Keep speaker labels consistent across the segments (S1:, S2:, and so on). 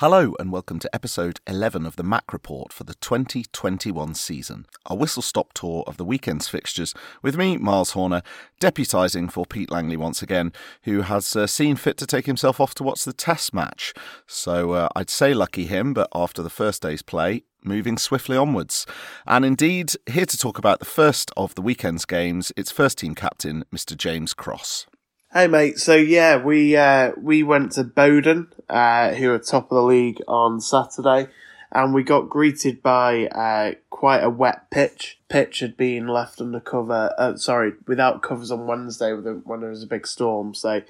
S1: Hello and welcome to episode 11 of the Mac Report for the 2021 season, a whistle stop tour of the weekend's fixtures with me, Miles Horner, deputising for Pete Langley once again, who has uh, seen fit to take himself off to watch the test match. So uh, I'd say lucky him, but after the first day's play, moving swiftly onwards. And indeed, here to talk about the first of the weekend's games, it's first team captain, Mr. James Cross.
S2: Hey mate, so yeah, we uh, we went to Bowden, uh, who are top of the league on Saturday, and we got greeted by uh, quite a wet pitch. Pitch had been left under cover, uh, sorry, without covers on Wednesday when there was a big storm, so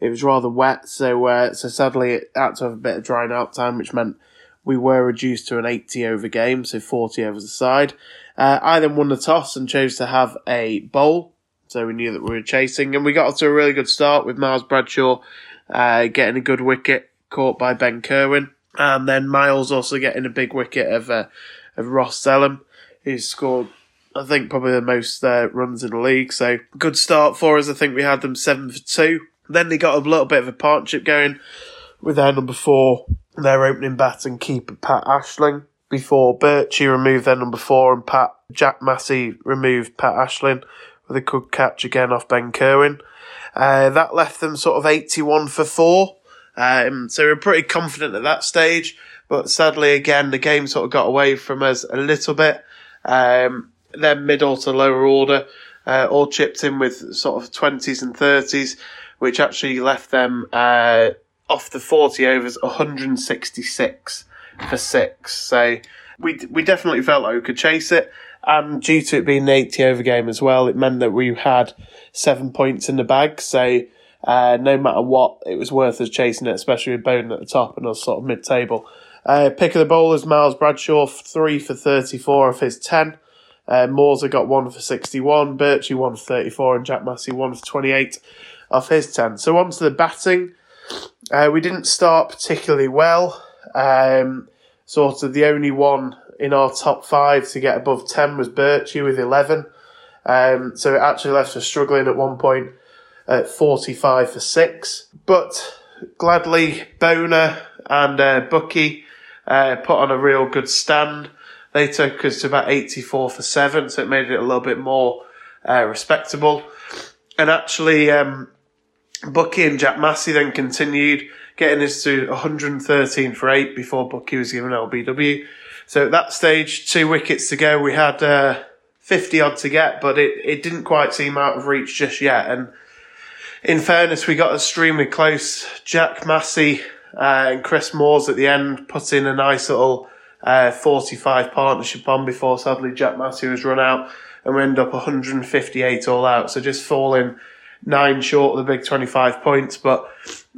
S2: it was rather wet. So uh, so sadly, it had to have a bit of drying out time, which meant we were reduced to an eighty over game, so forty overs aside. Uh, I then won the toss and chose to have a bowl so we knew that we were chasing, and we got off to a really good start with Miles Bradshaw uh, getting a good wicket caught by Ben Kirwan, and then Miles also getting a big wicket of uh, of Ross Zelem, who scored. I think probably the most uh, runs in the league, so good start for us. I think we had them seven for two. Then they got a little bit of a partnership going with their number four, their opening bat and keeper Pat Ashling. Before Birchie removed their number four and Pat Jack Massey removed Pat Ashling with a good catch again off Ben Kirwan. Uh, that left them sort of 81 for four. Um, so we are pretty confident at that stage. But sadly, again, the game sort of got away from us a little bit. Um, then middle to lower order, uh, all chipped in with sort of 20s and 30s, which actually left them uh, off the 40 overs 166 for six. So we we definitely felt like we could chase it and due to it being an 80 over game as well, it meant that we had seven points in the bag. So uh, no matter what, it was worth us chasing it, especially with Bowden at the top and us sort of mid table. Uh, pick of the bowlers, Miles Bradshaw, three for 34 of his 10. Uh, Morza got one for 61, Birchie one for 34, and Jack Massey one for 28 of his 10. So on to the batting. Uh, we didn't start particularly well. Um, sort of the only one in our top five to get above 10 was Birchie with 11. Um, so it actually left us struggling at one point at 45 for 6. But gladly, Boner and uh, Bucky uh, put on a real good stand. They took us to about 84 for 7, so it made it a little bit more uh, respectable. And actually, um, Bucky and Jack Massey then continued, getting us to 113 for 8 before Bucky was given LBW. So at that stage, two wickets to go. We had uh, 50 odd to get, but it, it didn't quite seem out of reach just yet. And in fairness, we got extremely close. Jack Massey uh, and Chris Moores at the end put in a nice little uh, 45 partnership on before sadly Jack Massey was run out and we end up 158 all out. So just falling nine short of the big 25 points. But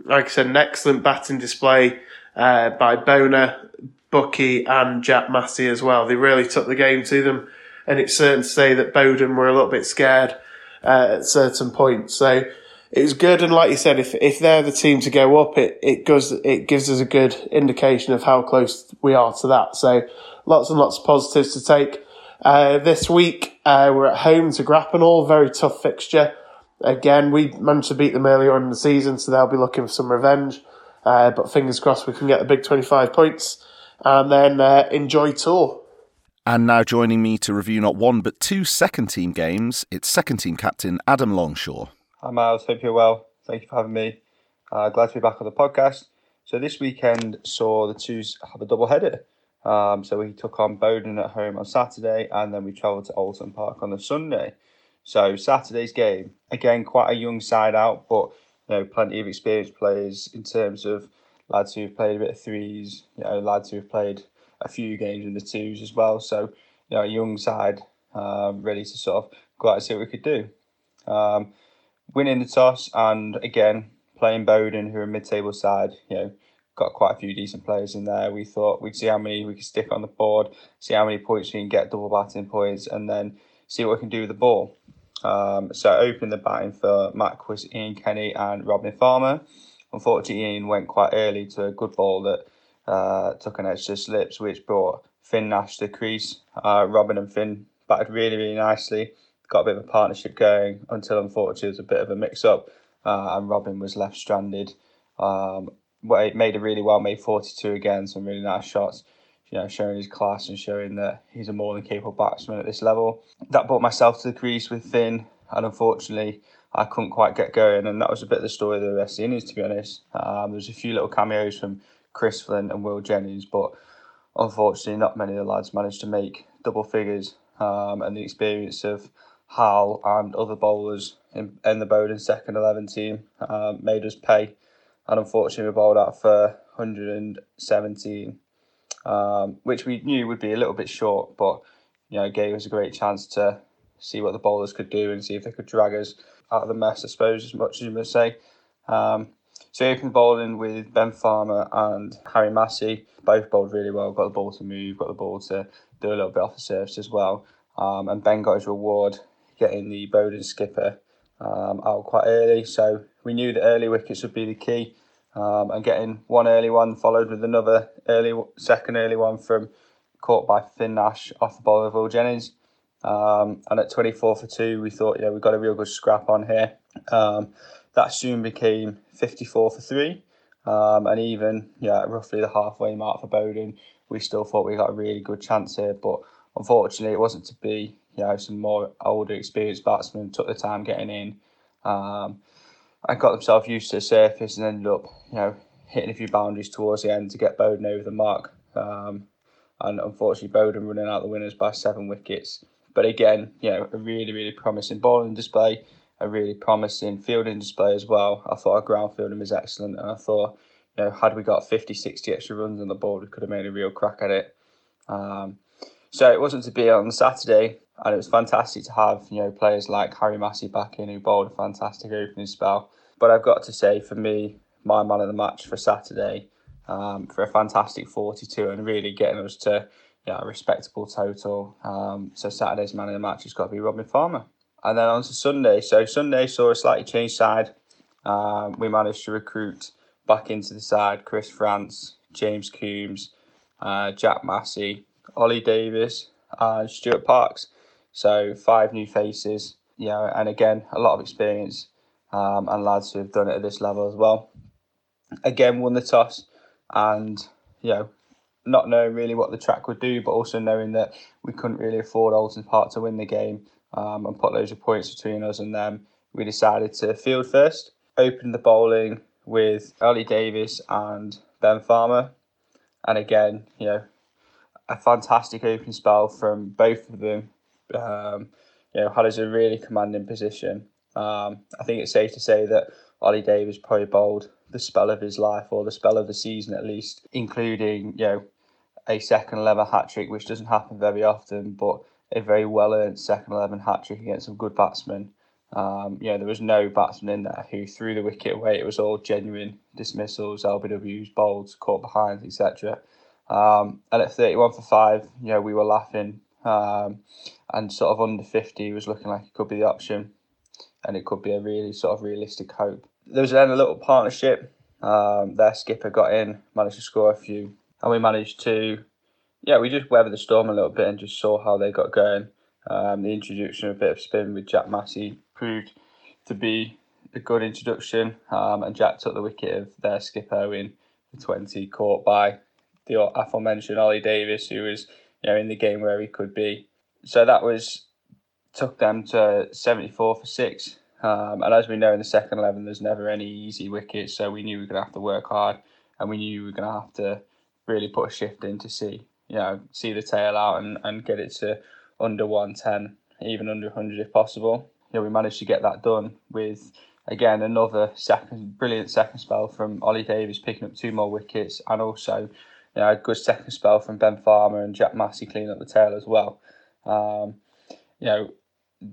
S2: like I said, an excellent batting display uh, by Boner. Bucky and Jack Massey as well. They really took the game to them, and it's certain to say that Bowden were a little bit scared uh, at certain points. So it was good, and like you said, if if they're the team to go up, it it goes it gives us a good indication of how close we are to that. So lots and lots of positives to take. Uh, this week uh, we're at home to Grappenhall, very tough fixture. Again, we managed to beat them earlier in the season, so they'll be looking for some revenge. Uh, but fingers crossed we can get the big 25 points and then uh, enjoy tour.
S1: And now joining me to review not one but two second team games, it's second team captain Adam Longshaw.
S3: Hi Miles, hope you're well. Thank you for having me. Uh, glad to be back on the podcast. So this weekend saw the Twos have a double header. Um, so we took on Bowden at home on Saturday, and then we travelled to Oulton Park on the Sunday. So Saturday's game, again, quite a young side out, but you know, plenty of experienced players in terms of lads who've played a bit of threes, you know, lads who've played a few games in the twos as well. So, you know, a young side um, ready to sort of go out and see what we could do. Um, winning the toss and again playing Bowden, who are a mid-table side, you know, got quite a few decent players in there. We thought we'd see how many we could stick on the board, see how many points we can get, double batting points, and then see what we can do with the ball. Um, so opening the batting for Mac was Ian Kenny and Robin Farmer. Unfortunately, Ian went quite early to a good ball that uh, took an to slips, which brought Finn Nash to the crease. Uh, Robin and Finn batted really, really nicely. Got a bit of a partnership going until unfortunately there was a bit of a mix up uh, and Robin was left stranded. Um, it made a really well, made 42 again, some really nice shots, you know, showing his class and showing that he's a more than capable batsman at this level. That brought myself to the crease with Finn, and unfortunately, I couldn't quite get going, and that was a bit of the story of the rest of the innings, to be honest. Um, there was a few little cameos from Chris Flint and Will Jennings, but unfortunately, not many of the lads managed to make double figures. Um, and the experience of Hal and other bowlers in, in the Bowden second 11 team um, made us pay. And unfortunately, we bowled out for 117, um, which we knew would be a little bit short, but you know, it gave us a great chance to see what the bowlers could do and see if they could drag us out of the mess, I suppose, as much as you must say. Um, so he opened bowling with Ben Farmer and Harry Massey. Both bowled really well, got the ball to move, got the ball to do a little bit off the surface as well. Um, and Ben got his reward getting the Bowden skipper um, out quite early. So we knew that early wickets would be the key. Um, and getting one early one followed with another early second early one from caught by Finn Nash off the ball of Will Jennings. Um, and at 24 for two, we thought, yeah, we got a real good scrap on here. Um, that soon became 54 for three. Um, and even, yeah, roughly the halfway mark for Bowden, we still thought we got a really good chance here. But unfortunately, it wasn't to be. You know, some more older, experienced batsmen took the time getting in um, and got themselves used to the surface and ended up, you know, hitting a few boundaries towards the end to get Bowden over the mark. Um, and unfortunately, Bowden running out the winners by seven wickets. But again, you know, a really, really promising bowling display, a really promising fielding display as well. I thought our ground fielding was excellent, and I thought, you know, had we got 50, 60 extra runs on the board, we could have made a real crack at it. Um, so it wasn't to be on Saturday, and it was fantastic to have you know players like Harry Massey back in who bowled a fantastic opening spell. But I've got to say, for me, my man of the match for Saturday, um, for a fantastic 42 and really getting us to yeah, respectable total. Um, so Saturday's man of the match has got to be Robin Farmer. And then on to Sunday. So Sunday saw a slightly changed side. Um, we managed to recruit back into the side Chris France, James Coombs, uh, Jack Massey, Ollie Davis, and Stuart Parks. So five new faces, know, and again a lot of experience um, and lads who have done it at this level as well. Again, won the toss, and you know, not knowing really what the track would do, but also knowing that we couldn't really afford Oulton Park to win the game um, and put loads of points between us and them, we decided to field first. Opened the bowling with Ollie Davis and Ben Farmer, and again, you know, a fantastic opening spell from both of them. Um, you know, had us a really commanding position. Um, I think it's safe to say that Ollie Davis probably bowled the spell of his life or the spell of the season at least, including you know a second eleven hat trick, which doesn't happen very often, but a very well earned second eleven hat trick against some good batsmen. Um, you know, there was no batsman in there who threw the wicket away. It was all genuine dismissals, LBWs, bowls, caught behind, etc. Um, and at 31 for 5, you know, we were laughing. Um, and sort of under 50 was looking like it could be the option. And it could be a really sort of realistic hope. There was then a little partnership. Um, their skipper got in, managed to score a few. And we managed to, yeah, we just weathered the storm a little bit and just saw how they got going. Um, the introduction of a bit of spin with Jack Massey proved to be a good introduction. Um, and Jack took the wicket of their skipper in the 20, caught by the aforementioned Ollie Davis, who was you know in the game where he could be. So that was took them to 74 for six. Um, and as we know in the second 11, there's never any easy wickets. So we knew we were going to have to work hard and we knew we were going to have to really put a shift in to see, you know, see the tail out and, and get it to under 110, even under 100 if possible. You know, we managed to get that done with, again, another second, brilliant second spell from Ollie Davis picking up two more wickets and also you know, a good second spell from Ben Farmer and Jack Massey cleaning up the tail as well. Um, you know,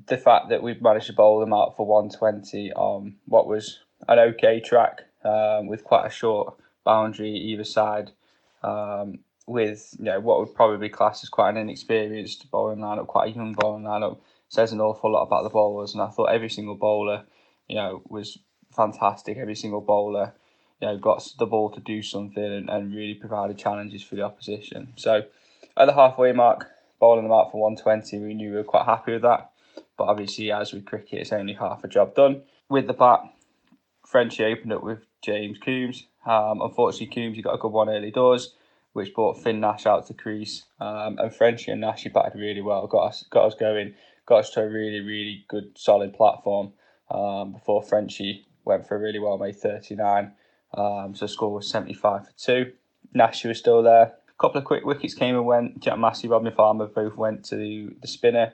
S3: the fact that we've managed to bowl them out for 120 on what was an okay track um, with quite a short boundary either side, um, with you know what would probably be classed as quite an inexperienced bowling lineup, quite a young bowling lineup, says an awful lot about the bowlers. And I thought every single bowler, you know, was fantastic. Every single bowler you know, got the ball to do something and, and really provided challenges for the opposition. So at the halfway mark, bowling them out for 120, we knew we were quite happy with that. But obviously, as with cricket, it's only half a job done. With the bat, Frenchie opened up with James Coombs, Um, unfortunately, Coombs you got a good one early doors, which brought Finn Nash out to crease. Um, and Frenchy and Nash batted really well, got us got us going, got us to a really really good solid platform. Um, before Frenchy went for a really well made 39. Um, so the score was 75 for two. Nash was still there. A couple of quick wickets came and went. Jack Massey, Robin Farmer both went to the, the spinner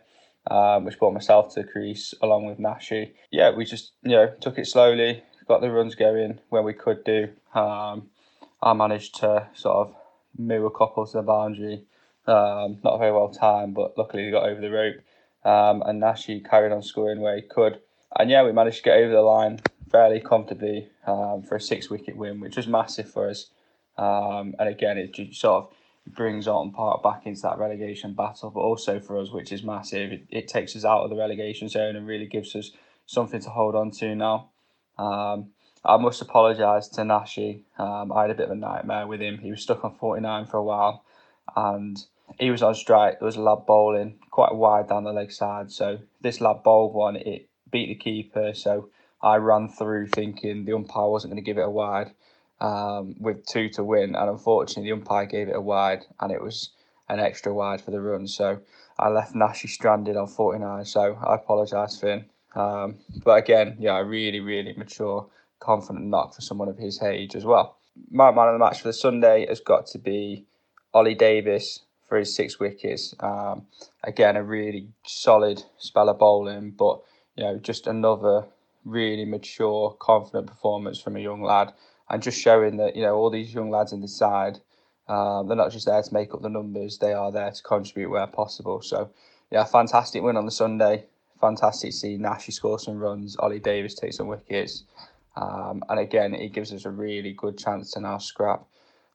S3: um, which brought myself to the crease along with Nashi. Yeah, we just you know took it slowly, got the runs going where we could do. Um, I managed to sort of move a couple to the boundary. Um, not very well timed, but luckily he got over the rope. Um, and Nashi carried on scoring where he could. And yeah, we managed to get over the line fairly comfortably um, for a six wicket win, which was massive for us. Um, and again, it sort of brings Oulton Park back into that relegation battle, but also for us, which is massive, it, it takes us out of the relegation zone and really gives us something to hold on to now. Um, I must apologise to Nashi. Um, I had a bit of a nightmare with him. He was stuck on 49 for a while and he was on strike. There was a lad bowling quite wide down the leg side. So this lad bowled one, it beat the keeper. So I ran through thinking the umpire wasn't going to give it a wide um, with two to win, and unfortunately the umpire gave it a wide, and it was an extra wide for the run. So I left Nashi stranded on 49. So I apologise, Finn. Um, but again, yeah, a really, really mature, confident knock for someone of his age as well. My man of the match for the Sunday has got to be Ollie Davis for his six wickets. Um, again, a really solid spell of bowling, but you know, just another really mature, confident performance from a young lad and just showing that you know all these young lads in the side, um, they're not just there to make up the numbers; they are there to contribute where possible. So, yeah, fantastic win on the Sunday. Fantastic to see Nashi score some runs, Ollie Davis take some wickets, um, and again, it gives us a really good chance to now scrap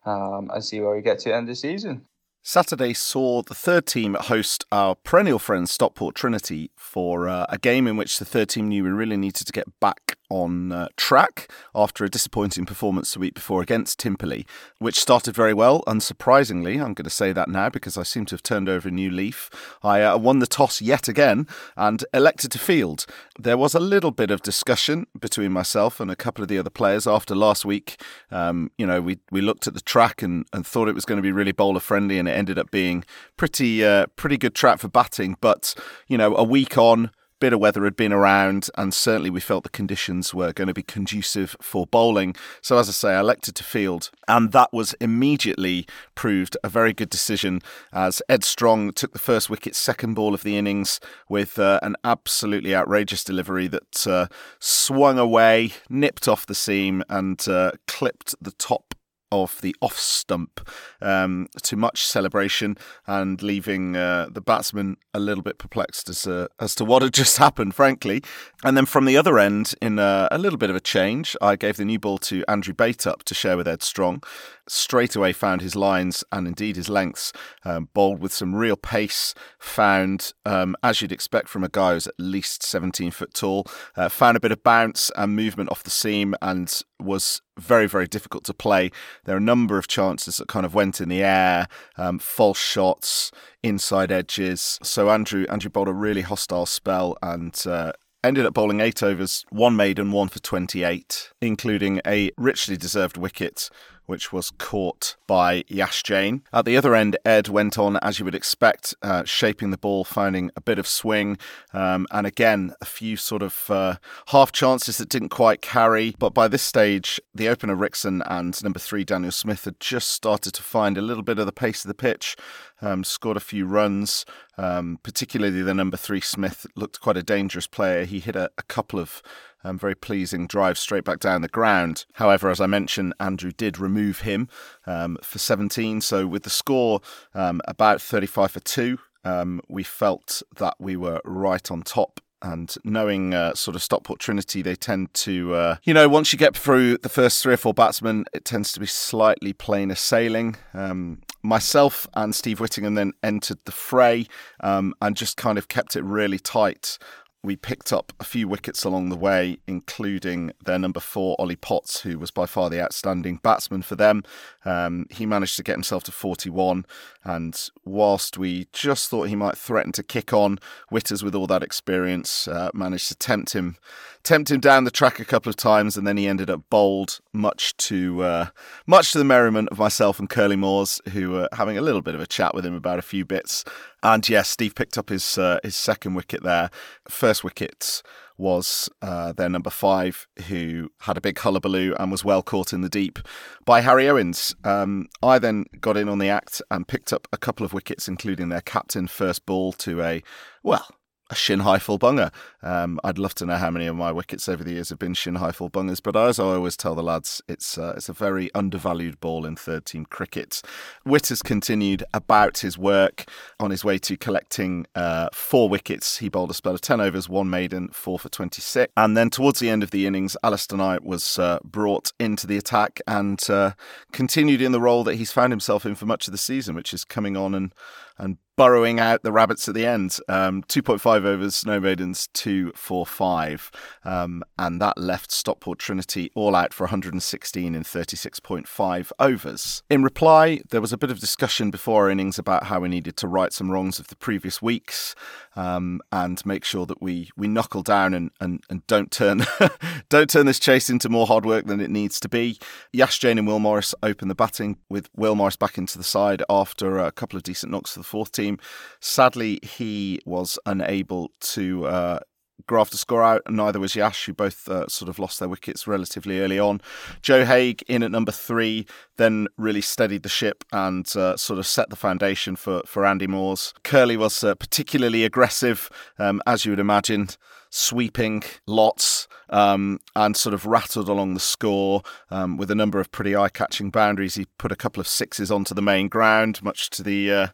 S3: um, and see where we get to the end of the season.
S1: Saturday saw the third team host our perennial friends Stockport Trinity for uh, a game in which the third team knew we really needed to get back on uh, track after a disappointing performance the week before against Timperley, which started very well. Unsurprisingly, I'm going to say that now because I seem to have turned over a new leaf. I uh, won the toss yet again and elected to field. There was a little bit of discussion between myself and a couple of the other players after last week. Um, you know, we we looked at the track and, and thought it was going to be really bowler friendly, and it ended up being pretty uh, pretty good track for batting. But you know, a week on bit of weather had been around, and certainly we felt the conditions were going to be conducive for bowling. So, as I say, I elected to field, and that was immediately proved a very good decision as Ed Strong took the first wicket, second ball of the innings, with uh, an absolutely outrageous delivery that uh, swung away, nipped off the seam, and uh, clipped the top of the off stump um, to much celebration and leaving uh, the batsman a little bit perplexed as, uh, as to what had just happened, frankly. And then from the other end, in a, a little bit of a change, I gave the new ball to Andrew Baitup to share with Ed Strong. Straight away found his lines and indeed his lengths, um, bowled with some real pace, found, um, as you'd expect from a guy who's at least 17 foot tall, uh, found a bit of bounce and movement off the seam and was very, very difficult to play. There are a number of chances that kind of went in the air, um, false shots, inside edges. So Andrew Andrew bowled a really hostile spell and uh, ended up bowling eight overs, one maiden, one for 28, including a richly deserved wicket which was caught by Yash Jain. At the other end, Ed went on, as you would expect, uh, shaping the ball, finding a bit of swing, um, and again, a few sort of uh, half chances that didn't quite carry. But by this stage, the opener Rickson and number three Daniel Smith had just started to find a little bit of the pace of the pitch, um, scored a few runs. Um, particularly the number three Smith looked quite a dangerous player. He hit a, a couple of um, very pleasing drive straight back down the ground. However, as I mentioned, Andrew did remove him um, for 17. So with the score um, about 35 for 2, um, we felt that we were right on top and knowing uh, sort of Stockport Trinity, they tend to, uh, you know, once you get through the first three or four batsmen, it tends to be slightly plainer sailing. Um, myself and Steve Whittingham then entered the fray um, and just kind of kept it really tight we picked up a few wickets along the way, including their number four, Ollie Potts, who was by far the outstanding batsman for them. Um, he managed to get himself to 41, and whilst we just thought he might threaten to kick on, Witters, with all that experience, uh, managed to tempt him, tempt him down the track a couple of times, and then he ended up bowled, much to uh, much to the merriment of myself and Curly Moores, who were having a little bit of a chat with him about a few bits. And yes, Steve picked up his uh, his second wicket there. First wicket was uh, their number five, who had a big hullabaloo and was well caught in the deep by Harry Owens. Um, I then got in on the act and picked up a couple of wickets, including their captain first ball to a, well, a shin full bunger. Um, I'd love to know how many of my wickets over the years have been shin full bungers, but as I always tell the lads, it's uh, it's a very undervalued ball in third team cricket. Witters continued about his work on his way to collecting uh, four wickets. He bowled a spell of 10 overs, one maiden, four for 26. And then towards the end of the innings, Alistair Knight was uh, brought into the attack and uh, continued in the role that he's found himself in for much of the season, which is coming on and and burrowing out the rabbits at the end. Um, 2.5 overs, no maidens, 2 4 5. Um, and that left Stockport Trinity all out for 116 in 36.5 overs. In reply, there was a bit of discussion before our innings about how we needed to right some wrongs of the previous weeks um, and make sure that we, we knuckle down and, and, and don't turn don't turn this chase into more hard work than it needs to be. Yash Jain and Will Morris opened the batting with Will Morris back into the side after a couple of decent knocks for fourth team. Sadly, he was unable to uh, graft a score out, neither was Yash, who both uh, sort of lost their wickets relatively early on. Joe Haigh in at number three, then really steadied the ship and uh, sort of set the foundation for, for Andy Moores. Curly was uh, particularly aggressive, um, as you would imagine, sweeping lots um, and sort of rattled along the score um, with a number of pretty eye catching boundaries. He put a couple of sixes onto the main ground, much to the uh,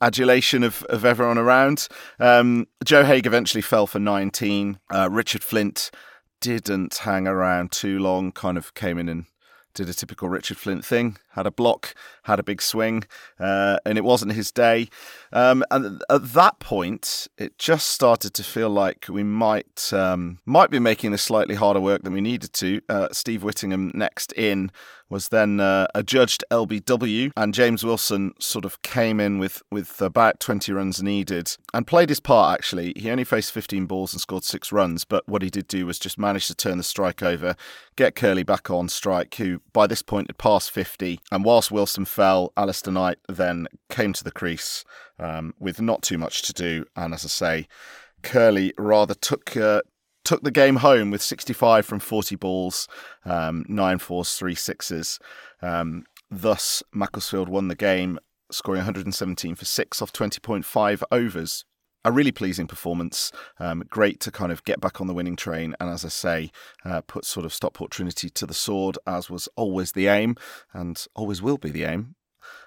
S1: adulation of, of everyone around. Um, Joe Haigh eventually fell for 19. Uh, Richard Flint didn't hang around too long, kind of came in and did a typical Richard Flint thing, had a block, had a big swing, uh, and it wasn't his day. Um, and at that point, it just started to feel like we might um, might be making this slightly harder work than we needed to. Uh, Steve Whittingham next in was then uh, adjudged LBW, and James Wilson sort of came in with, with about 20 runs needed and played his part actually. He only faced 15 balls and scored six runs, but what he did do was just manage to turn the strike over, get Curly back on strike, who by this point had passed 50. And whilst Wilson fell, Alistair Knight then came to the crease um, with not too much to do. And as I say, Curly rather took uh, took the game home with 65 from 40 balls, um, nine fours, three sixes. Um, thus, Macclesfield won the game, scoring 117 for six off 20.5 overs. A really pleasing performance. Um, great to kind of get back on the winning train, and as I say, uh, put sort of Stockport Trinity to the sword, as was always the aim, and always will be the aim.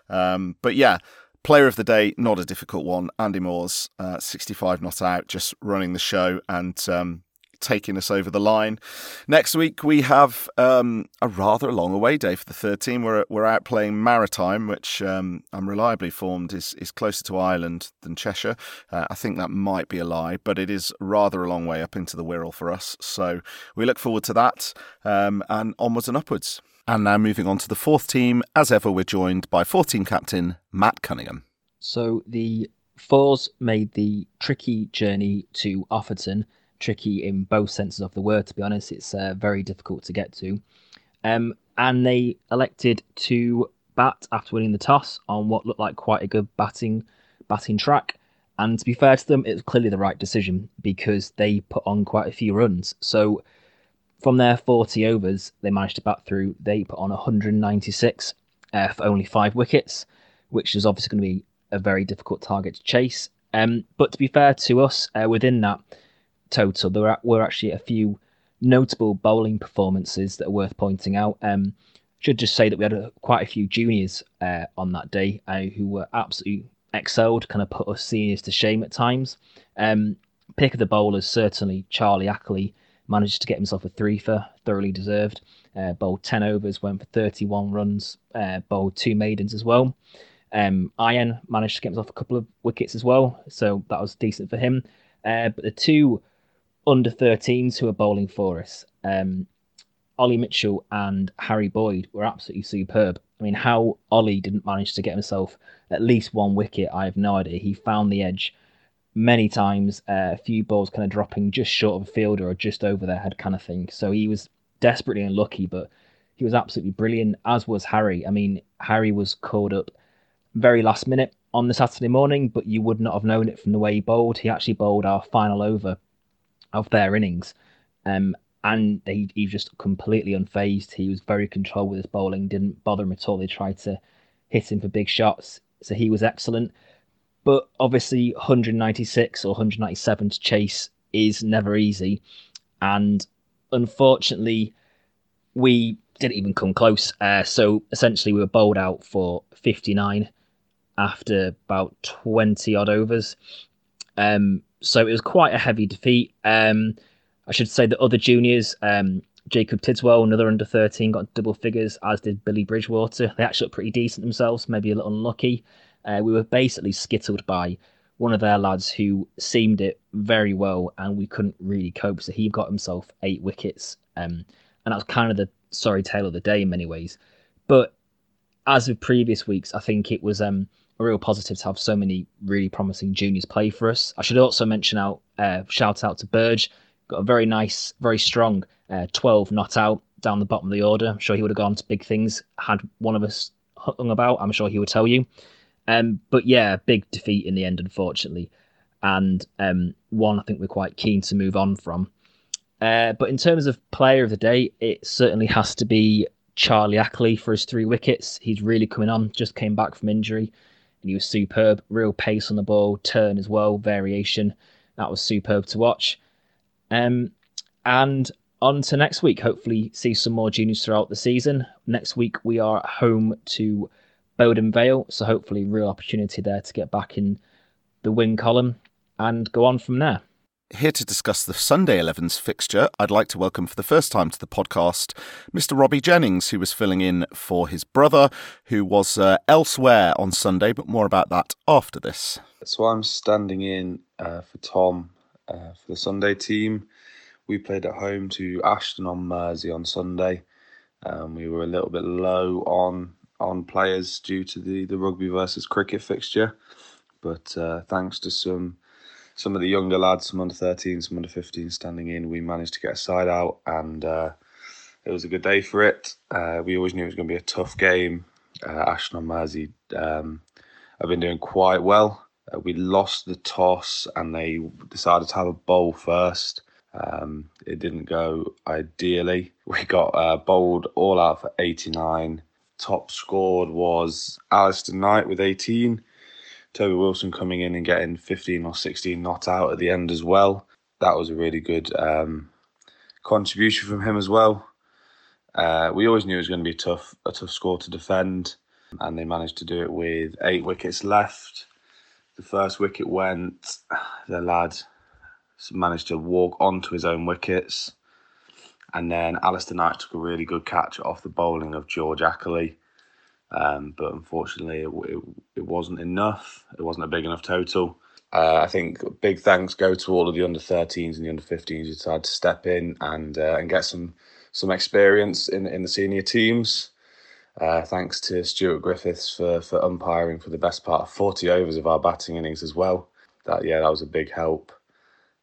S1: Um, but yeah, Player of the day, not a difficult one. Andy Moores, uh, 65 not out, just running the show and um, taking us over the line. Next week we have um, a rather long away day for the third team. We're we're out playing Maritime, which um, I'm reliably informed is is closer to Ireland than Cheshire. Uh, I think that might be a lie, but it is rather a long way up into the Wirral for us. So we look forward to that um, and onwards and upwards. And now moving on to the fourth team. As ever, we're joined by fourth team captain Matt Cunningham.
S4: So the Fours made the tricky journey to Offerton tricky in both senses of the word. To be honest, it's uh, very difficult to get to. Um, and they elected to bat after winning the toss on what looked like quite a good batting batting track. And to be fair to them, it was clearly the right decision because they put on quite a few runs. So from their 40 overs, they managed to bat through. They put on 196 uh, for only five wickets, which is obviously going to be a very difficult target to chase. Um, but to be fair to us, uh, within that, total. There were actually a few notable bowling performances that are worth pointing out. Um, should just say that we had a, quite a few juniors uh, on that day uh, who were absolutely excelled, kind of put us seniors to shame at times. Um, pick of the bowlers, certainly Charlie Ackley managed to get himself a three for, thoroughly deserved. Uh, bowled 10 overs, went for 31 runs, uh, bowled two maidens as well. Um, Ian managed to get himself a couple of wickets as well, so that was decent for him. Uh, but the two under 13s who are bowling for us. Um, Ollie Mitchell and Harry Boyd were absolutely superb. I mean, how Ollie didn't manage to get himself at least one wicket, I have no idea. He found the edge many times, uh, a few balls kind of dropping just short of a fielder or just over their head, kind of thing. So he was desperately unlucky, but he was absolutely brilliant, as was Harry. I mean, Harry was called up very last minute on the Saturday morning, but you would not have known it from the way he bowled. He actually bowled our final over of their innings. Um, and he, he just completely unfazed. He was very controlled with his bowling, didn't bother him at all. They tried to hit him for big shots, so he was excellent. But obviously, 196 or 197 to chase is never easy. And unfortunately, we didn't even come close. Uh, so essentially, we were bowled out for 59 after about 20 odd overs. Um, so it was quite a heavy defeat. Um, I should say that other juniors, um, Jacob Tidswell, another under 13, got double figures, as did Billy Bridgewater. They actually looked pretty decent themselves, maybe a little unlucky. Uh, we were basically skittled by one of their lads who seemed it very well, and we couldn't really cope. So he got himself eight wickets, um, and that was kind of the sorry tale of the day in many ways. But as of previous weeks, I think it was um, a real positive to have so many really promising juniors play for us. I should also mention out, uh, shout out to Burge, got a very nice, very strong uh, 12 not out down the bottom of the order. I'm sure he would have gone to big things had one of us hung about. I'm sure he would tell you. Um, but yeah, big defeat in the end, unfortunately, and um, one I think we're quite keen to move on from. Uh, but in terms of player of the day, it certainly has to be Charlie Ackley for his three wickets. He's really coming on. Just came back from injury, and he was superb. Real pace on the ball, turn as well, variation. That was superb to watch. Um, and on to next week. Hopefully, see some more juniors throughout the season. Next week we are at home to Bowden Vale, so hopefully, real opportunity there to get back in the win column and go on from there.
S1: Here to discuss the Sunday 11's fixture, I'd like to welcome for the first time to the podcast Mr. Robbie Jennings, who was filling in for his brother, who was uh, elsewhere on Sunday, but more about that after this.
S5: So I'm standing in uh, for Tom uh, for the Sunday team. We played at home to Ashton on Mersey on Sunday. Um, we were a little bit low on on players due to the, the rugby versus cricket fixture. But uh, thanks to some some of the younger lads, some under 13, some under 15 standing in, we managed to get a side out and uh, it was a good day for it. Uh, we always knew it was going to be a tough game. Uh, Ashton and Mersey um, have been doing quite well. Uh, we lost the toss and they decided to have a bowl first. Um, it didn't go ideally. We got uh, bowled all out for 89 top scored was Alistair Knight with 18. Toby Wilson coming in and getting 15 or 16 not out at the end as well. That was a really good um, contribution from him as well. Uh, we always knew it was going to be a tough, a tough score to defend, and they managed to do it with eight wickets left. The first wicket went, the lad managed to walk onto his own wickets. And then Alistair Knight took a really good catch off the bowling of George Ackley. Um, but unfortunately, it, it, it, wasn't enough. It wasn't a big enough total. Uh, I think big thanks go to all of the under 13s and the under 15s who decided to step in and uh, and get some some experience in in the senior teams. Uh, thanks to Stuart Griffiths for for umpiring for the best part of 40 overs of our batting innings as well. That yeah, that was a big help.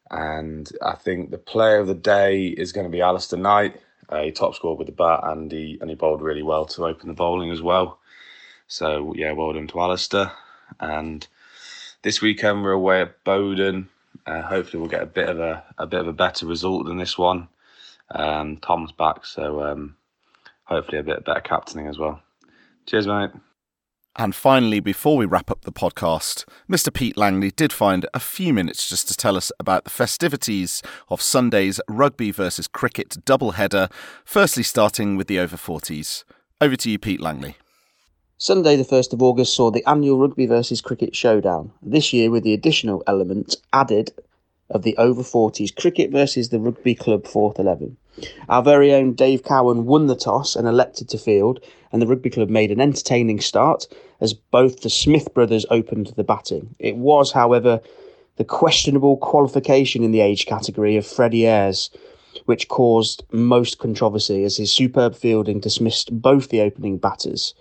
S5: And I think the player of the day is going to be Alistair Knight. He top scored with the bat and he and he bowled really well to open the bowling as well. So yeah, well done to Alistair. And this weekend we're away at Bowden. Uh, hopefully we'll get a bit of a a bit of a better result than this one. Um, Tom's back, so um, hopefully a bit better captaining as well. Cheers, mate.
S1: And finally, before we wrap up the podcast, Mr. Pete Langley did find a few minutes just to tell us about the festivities of Sunday's rugby versus cricket doubleheader, firstly starting with the over 40s. Over to you, Pete Langley.
S6: Sunday, the 1st of August, saw the annual Rugby versus Cricket Showdown, this year with the additional element added of the over 40s cricket versus the Rugby Club 4th 11. Our very own Dave Cowan won the toss and elected to field, and the rugby club made an entertaining start as both the Smith brothers opened the batting. It was, however, the questionable qualification in the age category of Freddie Ayres, which caused most controversy as his superb fielding dismissed both the opening batters.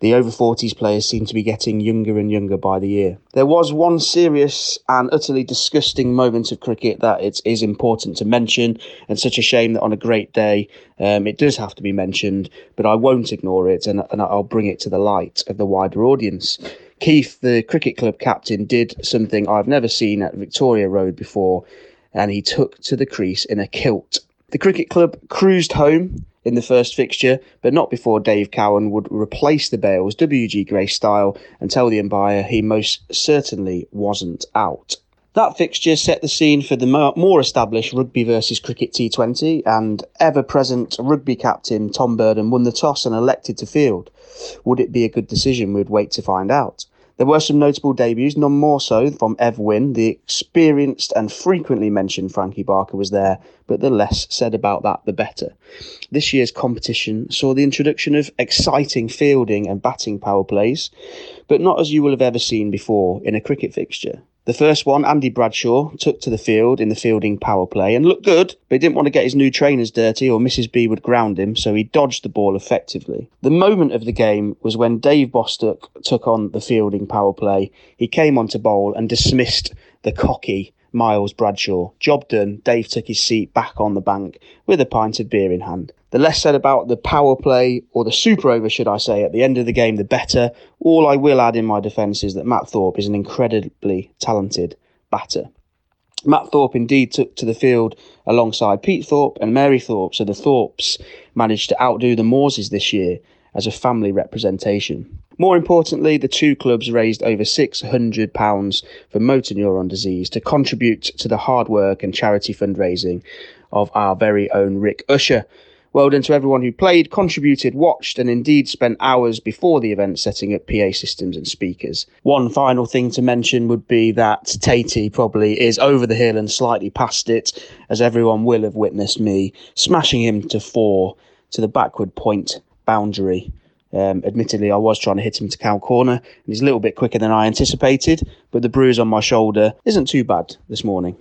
S6: The over 40s players seem to be getting younger and younger by the year. There was one serious and utterly disgusting moment of cricket that it is important to mention, and such a shame that on a great day um, it does have to be mentioned, but I won't ignore it and, and I'll bring it to the light of the wider audience. Keith, the cricket club captain, did something I've never seen at Victoria Road before, and he took to the crease in a kilt. The cricket club cruised home in the first fixture, but not before Dave Cowan would replace the Bails WG Grace style and tell the umpire he most certainly wasn't out. That fixture set the scene for the more established rugby versus cricket T20, and ever present rugby captain Tom Burden won the toss and elected to field. Would it be a good decision? We'd wait to find out. There were some notable debuts, none more so from Ev Wynn. The experienced and frequently mentioned Frankie Barker was there, but the less said about that, the better. This year's competition saw the introduction of exciting fielding and batting power plays, but not as you will have ever seen before in a cricket fixture. The first one, Andy Bradshaw, took to the field in the fielding power play and looked good, but he didn't want to get his new trainers dirty or Mrs. B would ground him, so he dodged the ball effectively. The moment of the game was when Dave Bostock took on the fielding power play. He came on to bowl and dismissed the cocky Miles Bradshaw. Job done. Dave took his seat back on the bank with a pint of beer in hand. The less said about the power play, or the super over, should I say, at the end of the game, the better. All I will add in my defence is that Matt Thorpe is an incredibly talented batter. Matt Thorpe indeed took to the field alongside Pete Thorpe and Mary Thorpe, so the Thorpes managed to outdo the Morses this year as a family representation. More importantly, the two clubs raised over £600 for motor neuron disease to contribute to the hard work and charity fundraising of our very own Rick Usher. Well done to everyone who played, contributed, watched, and indeed spent hours before the event setting up PA systems and speakers. One final thing to mention would be that Tatey probably is over the hill and slightly past it, as everyone will have witnessed me smashing him to four to the backward point boundary. Um, admittedly, I was trying to hit him to cow corner, and he's a little bit quicker than I anticipated, but the bruise on my shoulder isn't too bad this morning.